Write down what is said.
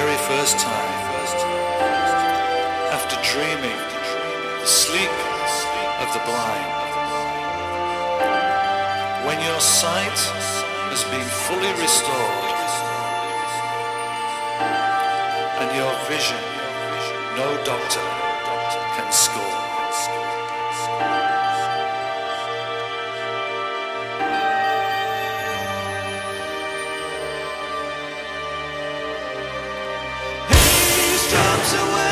very first time, after dreaming the sleep of the blind, when your sight has been fully restored and your vision no doctor can So away.